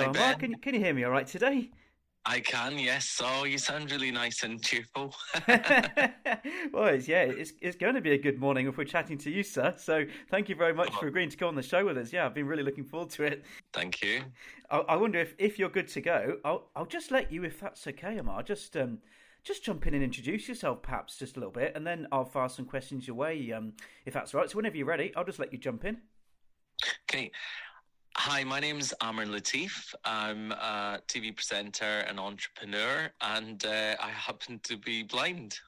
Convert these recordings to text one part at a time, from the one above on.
Hello, Mark. Can, can you hear me all right today? I can, yes. Oh, you sound really nice and cheerful. well, it's, yeah, it's it's going to be a good morning if we're chatting to you, sir. So thank you very much oh. for agreeing to go on the show with us. Yeah, I've been really looking forward to it. Thank you. I, I wonder if, if you're good to go, I'll I'll just let you, if that's okay, Amar. Just um, just jump in and introduce yourself, perhaps just a little bit, and then I'll fire some questions your way, um, if that's right. So whenever you're ready, I'll just let you jump in. Okay. Hi, my name is Amar Latif. I'm a TV presenter and entrepreneur, and uh, I happen to be blind.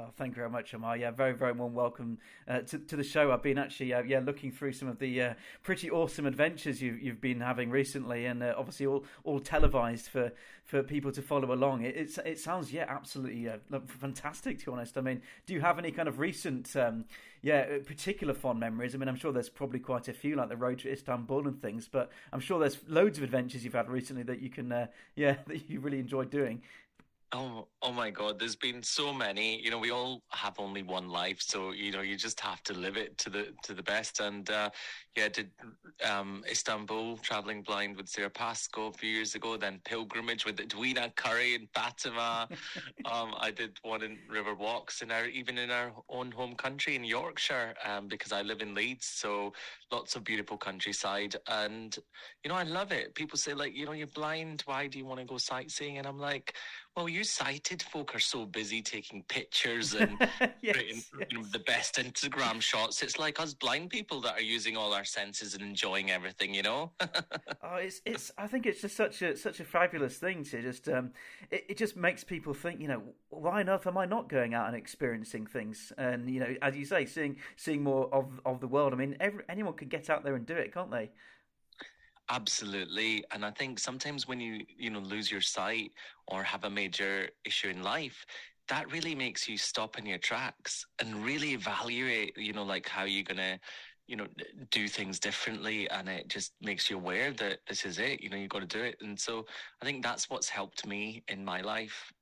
Oh, thank you very much, Amar. Yeah, very, very warm welcome uh, to, to the show. I've been actually, uh, yeah, looking through some of the uh, pretty awesome adventures you've you've been having recently, and uh, obviously all, all televised for, for people to follow along. It it's, it sounds, yeah, absolutely uh, fantastic. To be honest, I mean, do you have any kind of recent, um, yeah, uh, particular fond memories? I mean, I'm sure there's probably quite a few, like the road to Istanbul and things, but I'm sure there's loads of adventures you've had recently that you can, yeah, that you really enjoyed doing. Oh, oh my God! There's been so many. You know, we all have only one life, so you know, you just have to live it to the to the best. And uh, yeah, did um, Istanbul, traveling blind with Sara Pascoe a few years ago. Then pilgrimage with Edwina Currie in Fatima. um, I did one in River Walks in our even in our own home country in Yorkshire, um, because I live in Leeds. So lots of beautiful countryside, and you know, I love it. People say like, you know, you're blind. Why do you want to go sightseeing? And I'm like well, you sighted folk are so busy taking pictures and yes, yes. You know, the best Instagram shots. It's like us blind people that are using all our senses and enjoying everything, you know. oh, it's it's. I think it's just such a such a fabulous thing to just. Um, it, it just makes people think, you know, why on earth am I not going out and experiencing things? And you know, as you say, seeing seeing more of of the world. I mean, every, anyone can get out there and do it, can't they? Absolutely. And I think sometimes when you, you know, lose your sight or have a major issue in life, that really makes you stop in your tracks and really evaluate, you know, like how you're going to, you know, do things differently. And it just makes you aware that this is it, you know, you've got to do it. And so I think that's what's helped me in my life.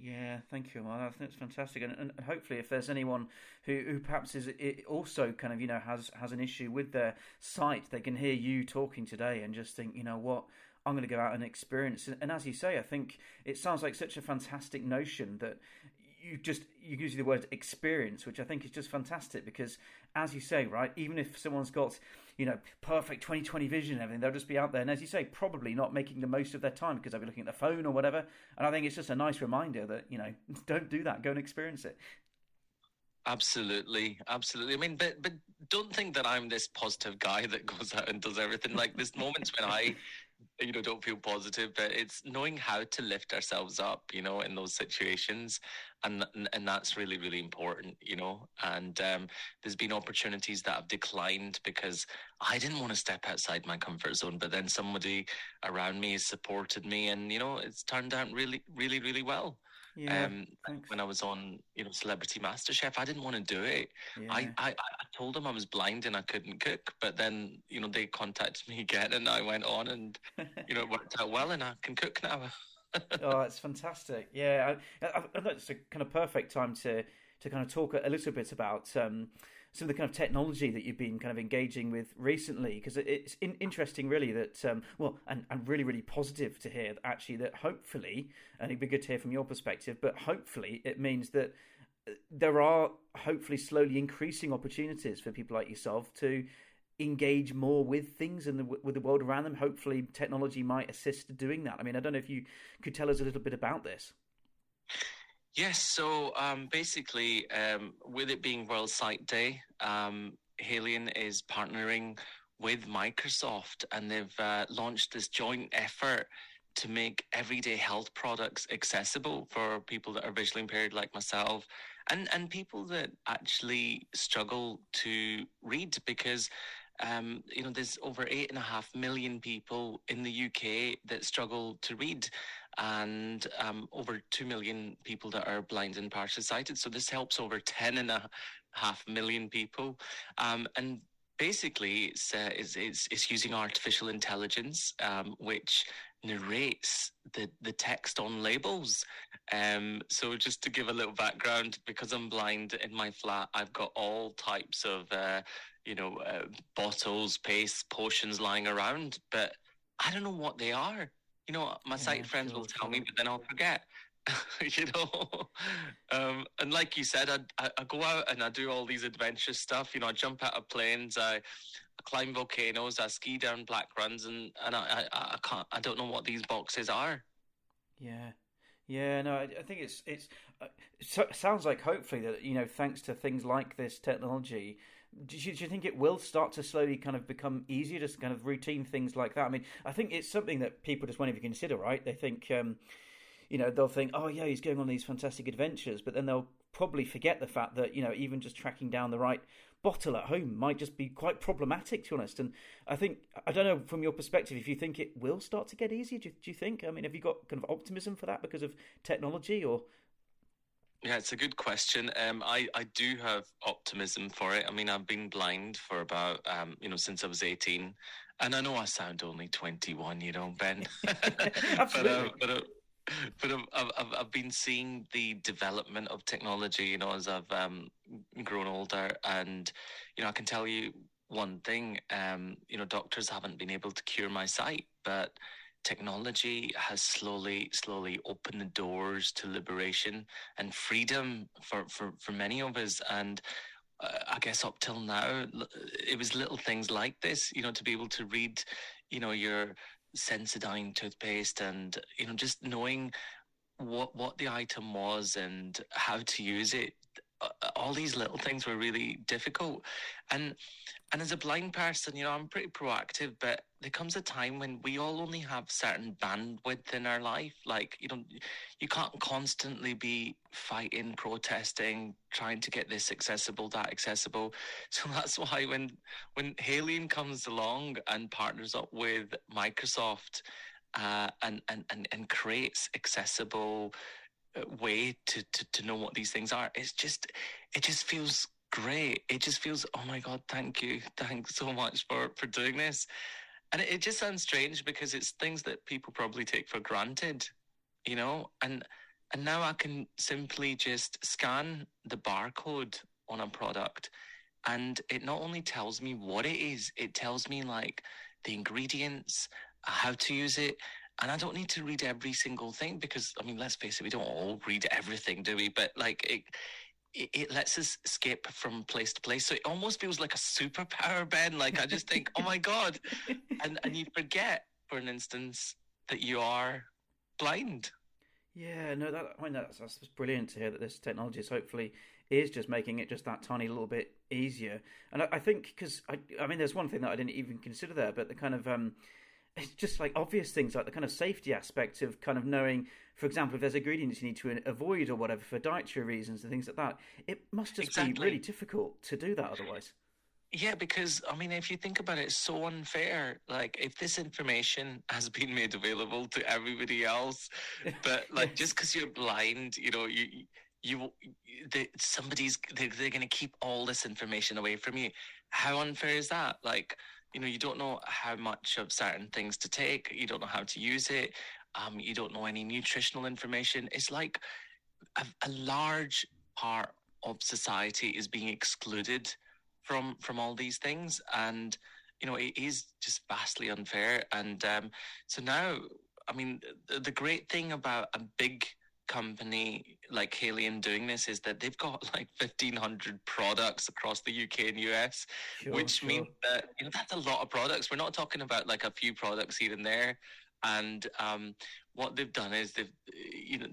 Yeah, thank you. Well, I think it's fantastic, and, and hopefully, if there's anyone who, who perhaps is also kind of you know has has an issue with their sight, they can hear you talking today and just think, you know what, I'm going to go out and experience. And as you say, I think it sounds like such a fantastic notion that you just you use the word experience, which I think is just fantastic because, as you say, right, even if someone's got you know perfect 2020 vision and everything, they'll just be out there, and as you say, probably not making the most of their time because they'll be looking at their phone or whatever. And I think it's just a nice reminder that you know don't do that, go and experience it. Absolutely, absolutely. I mean, but but don't think that I'm this positive guy that goes out and does everything. Like there's moments when I you know don't feel positive but it's knowing how to lift ourselves up you know in those situations. And and that's really really important you know. And um, there's been opportunities that have declined because i didn't want to step outside my comfort zone but then somebody around me has supported me and you know it's turned out really really really well yeah, um, when I was on, you know, Celebrity MasterChef, I didn't want to do it. Yeah. I, I, I told them I was blind and I couldn't cook, but then, you know, they contacted me again and I went on and, you know, it worked out well and I can cook now. oh, that's fantastic. Yeah, I, I, I, that's a kind of perfect time to to kind of talk a, a little bit about um, some of the kind of technology that you've been kind of engaging with recently because it's in, interesting really that um, well and, and really really positive to hear actually that hopefully and it'd be good to hear from your perspective but hopefully it means that uh, there are hopefully slowly increasing opportunities for people like yourself to engage more with things and with the world around them. Hopefully technology might assist doing that. I mean i don't know if you could tell us a little bit about this Yes, so um, basically, um, with it being World Sight Day, um, Haleon is partnering with Microsoft and they've uh, launched this joint effort to make everyday health products accessible for people that are visually impaired like myself and, and people that actually struggle to read because um, you know, there's over eight and a half million people in the UK that struggle to read and um, over 2 million people that are blind and partially sighted. So this helps over 10 and a half million people. Um, and basically, it's, uh, it's, it's, it's, using artificial intelligence, um, which narrates the, the text on labels. Um, so just to give a little background, because I'm blind in my flat, I've got all types of, uh, you know, uh, bottles, paste, potions lying around, but I don't know what they are. You know, my Yeah, sight friends sure, will tell me, but then I'll forget. you know, um, and like you said, I, I I go out and I do all these adventurous stuff. You know, I jump out of planes, I, I climb volcanoes, I ski down black runs, and and I, I I can't I don't know what these boxes are. Yeah, yeah. No, I, I think it's it's uh, so, sounds like hopefully that you know thanks to things like this technology. Do you, do you think it will start to slowly kind of become easier, just kind of routine things like that? I mean, I think it's something that people just won't even consider, right? They think, um, you know, they'll think, oh yeah, he's going on these fantastic adventures, but then they'll probably forget the fact that you know even just tracking down the right bottle at home might just be quite problematic, to be honest. And I think I don't know from your perspective if you think it will start to get easier. Do do you think? I mean, have you got kind of optimism for that because of technology, or Yeah, it's a good question. Um, I, I do have optimism for it. I mean, I've been blind for about, um, you know, since I was 18. And I know I sound only 21, you know, Ben. Absolutely. But, uh, but, uh, but I've, I've, I've- I've been seeing the development of technology, you know, as I've um, grown older. And, you know, I can tell you one thing, um, you know, doctors haven't been able to cure my sight, but technology has slowly, slowly opened the doors to liberation and freedom for, for, for many of us. And uh, I guess up till now, it was little things like this, you know, to be able to read, you know, your Sensodyne toothpaste and, you know, just knowing what what the item was and how to use it. All these little things were really difficult, and and as a blind person, you know, I'm pretty proactive, but there comes a time when we all only have certain bandwidth in our life. Like, you know, you can't constantly be fighting, protesting, trying to get this accessible, that accessible. So that's why when when Haleon comes along and partners up with Microsoft uh, and, and and and creates accessible way to, to to know what these things are, it's just it just feels great. It just feels oh my god, thank you, thanks so much for for doing this. And it, it just sounds strange because it's things that people probably take for granted, you know, and and now I can simply just scan the barcode on a product and it not only tells me what it is, it tells me like the ingredients, how to use it. And I don't need to read every single thing because, I mean, let's face it, we don't all read everything, do we? But like, it, it, it lets us skip from place to place. So it almost feels like a superpower, Ben. Like, I just think, oh my God. And, and you forget, for an instance, that you are blind. Yeah, no, that I mean that's, that's brilliant to hear that this technology is hopefully is just making it just that tiny little bit easier. And I, I think because I, I mean, there's one thing that I didn't even consider there, but the kind of um, it's just like obvious things like the kind of safety aspect of kind of knowing, for example, if there's ingredients you need to avoid or whatever for dietary reasons and things like that. It must just be really difficult to do that otherwise. Yeah, because I mean, if you think about it, it's so unfair. Like, if this information has been made available to everybody else, but like just because you're blind, you know, you you, the, somebody's they're, they're going to keep all this information away from you. How unfair is that? Like, you know, you don't know how much of certain things to take. You don't know how to use it. Um, you don't know any nutritional information. It's like a, a large part of society is being excluded from from all these things and you know it is just vastly unfair and um so now i mean the, the great thing about a big company like Haleon doing this is that they've got like 1500 products across the UK and US Sure, which sure. means that you know that's a lot of products. We're not talking about like a few products here and there. And um, what they've done is they've you know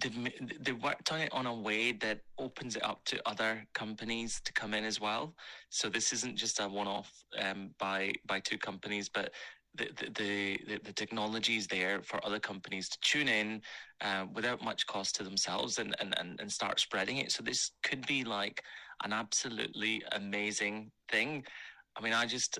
they've they've worked on it on a way that opens it up to other companies to come in as well. So this isn't just a one-off um, by by two companies but the, the, the, the technology is there for other companies to tune in uh, without much cost to themselves and, and, and, and start spreading it. So this could be like an absolutely amazing thing. I mean, I just,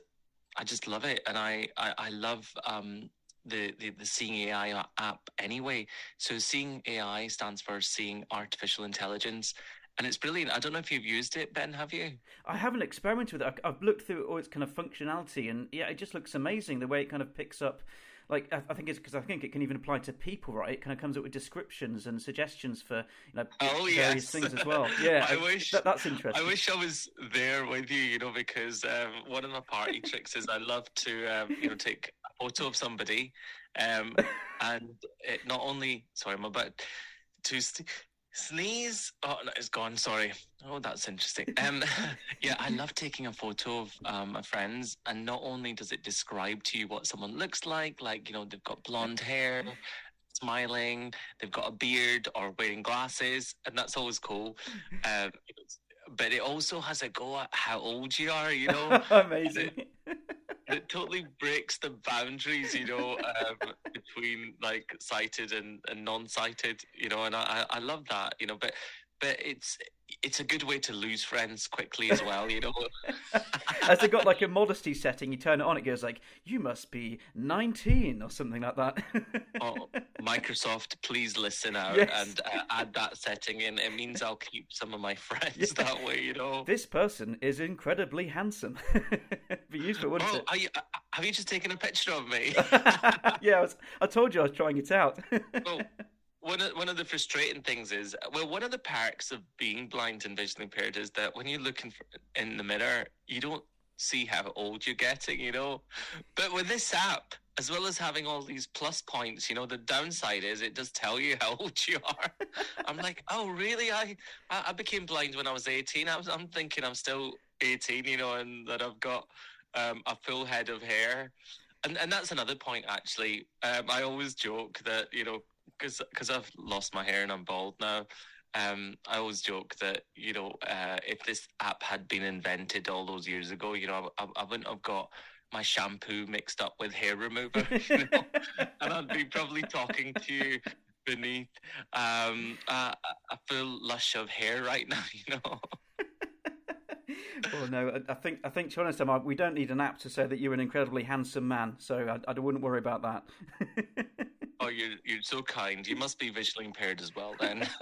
I just love it. And I, I, I love, um, the, the, the Seeing AI app anyway. So Seeing AI stands for Seeing Artificial Intelligence. And it's brilliant. I don't know if you've used it, Ben, have you? I haven't experimented with it. I've looked through all its kind of functionality, and yeah, it just looks amazing the way it kind of picks up. Like I think it's because I think it can even apply to people, right? It kind of comes up with descriptions and suggestions for you know Oh, various yes. things as well. Yeah, I wish- that, that's interesting. I wish I was there with you, you know, because um, one of my party tricks is I love to, um, you know, take a photo of somebody, um, and it not only sorry, I'm about to st- sneeze. Oh, no, it's gone. Sorry. Oh, that's interesting. Um, yeah, I love taking a photo of um, my friends, and not only does it describe to you what someone looks like, like you know they've got blonde hair, smiling, they've got a beard or wearing glasses, and that's always cool. Um, but it also has a go at how old you are, you know. Amazing. It, it, totally breaks the boundaries, you know, um, between like sighted and, and non-sighted, you know, and I, I love that, you know, but but it's it's a good way to lose friends quickly as well, you know. Has it got like a modesty setting? You turn it on, it goes like, "You must be 19 or something like that." oh, Microsoft, please listen out Yes. and uh, add that setting in. It means I'll keep some of my friends Yeah. that way, you know. This person is incredibly handsome. Be useful, wouldn't Oh, it? are you, uh, have you just taken a picture of me? yeah, I, was, I told you I was trying it out. well, one of one of the frustrating things is well, one of the perks of being blind and visually impaired is that when you look in, in the mirror, you don't see how old you're getting, you know. But with this app, as well as having all these plus points, you know, the downside is it does tell you how old you are. I'm like, oh, really? I I, I became blind when I was 18. I was I'm thinking I'm still 18, you know, and that I've got um, a full head of hair. And, and that's another point, actually. Um, I always joke that, you know, because I've lost my hair and I'm bald now. Um, I always joke that you know uh, if this app had been invented all those years ago, you know I, I wouldn't have got my shampoo mixed up with hair remover, you know? and I'd be probably talking to you beneath um, a, a full lush of hair right now, you know. well, no, I- think I think to be honest, we don't need an app to say that you're an incredibly handsome man, so I, I wouldn't worry about that. Oh, you're you're so kind. You must be visually impaired as well, then.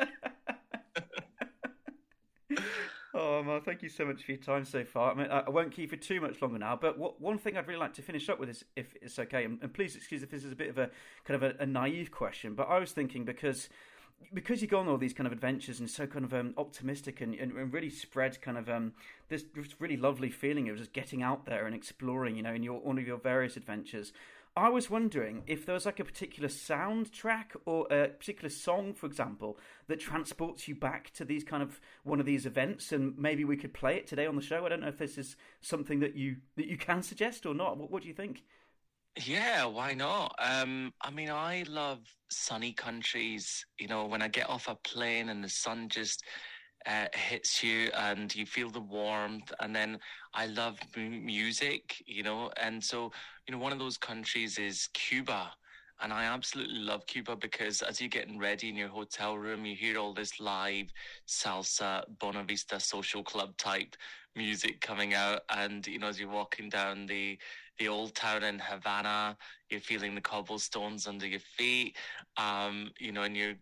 Oh, Amar, thank you so much for your time so far. I mean, I I won't keep you too much longer now, but what, one thing I'd really like to finish up with is, if it's okay, and, and please excuse if this is a bit of a kind of a, a naive question, but I was thinking because because you go on all these kind of adventures and so kind of um, optimistic and, and, and really spread kind of um, this, this really lovely feeling of just getting out there and exploring, you know, in your one of your various adventures. I was wondering if there was like a particular soundtrack or a particular song, for example, that transports you back to these kind of one of these events, and maybe we could play it today on the show. I don't know if this is something that you that you can suggest or not. What, what do you think? Yeah, why not? Um, I mean, I love sunny countries. You know, when I get off a plane and the sun just uh, hits you and you feel the warmth, and then I love mu- music. You know, and so you know, one of those countries is Cuba. And I absolutely love Cuba because as you're getting ready in your hotel room, you hear all this live salsa, Buena Vista social club type music coming out. And, you know, as you're walking down the, the old town in Havana, you're feeling the cobblestones under your feet, um, you know, and you're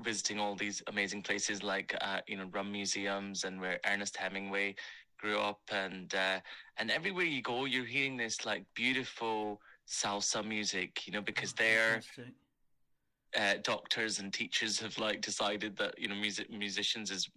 visiting all these amazing places like, uh, you know, rum museums and where Ernest Hemingway grew up. And, uh, and everywhere you go, you're hearing this like beautiful salsa music, you know, because they're uh, doctors and teachers have like decided that you know music musicians is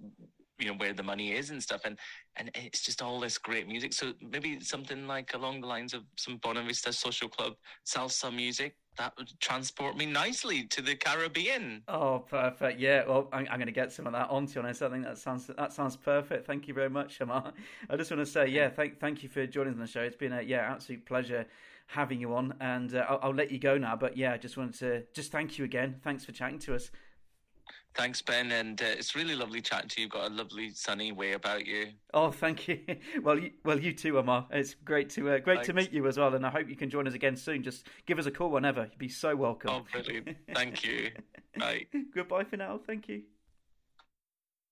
you know where the money is and stuff and and it's just all this great music so maybe something like along the lines of some Buena Vista social club salsa music that would transport me nicely to the Caribbean Oh, perfect. Yeah, well, I'm, I'm going to get some of that on. To be I think that sounds that sounds perfect. Thank you very much, Amar. I just want to say, yeah, thank thank you for joining the show. It's been a yeah absolute pleasure having you on, and uh, I'll, I'll let you go now. But yeah, I just wanted to just thank you again. Thanks for chatting to us. Thanks Ben and uh, it's really lovely chatting to you You've got a lovely sunny way about you Oh, thank you. Well, you, well, you too, Amar. It's great to uh, great to meet you as well, and I hope you can join us again soon. Just give us a call whenever. You'd be so welcome. oh brilliant thank you bye Goodbye for now. Thank you.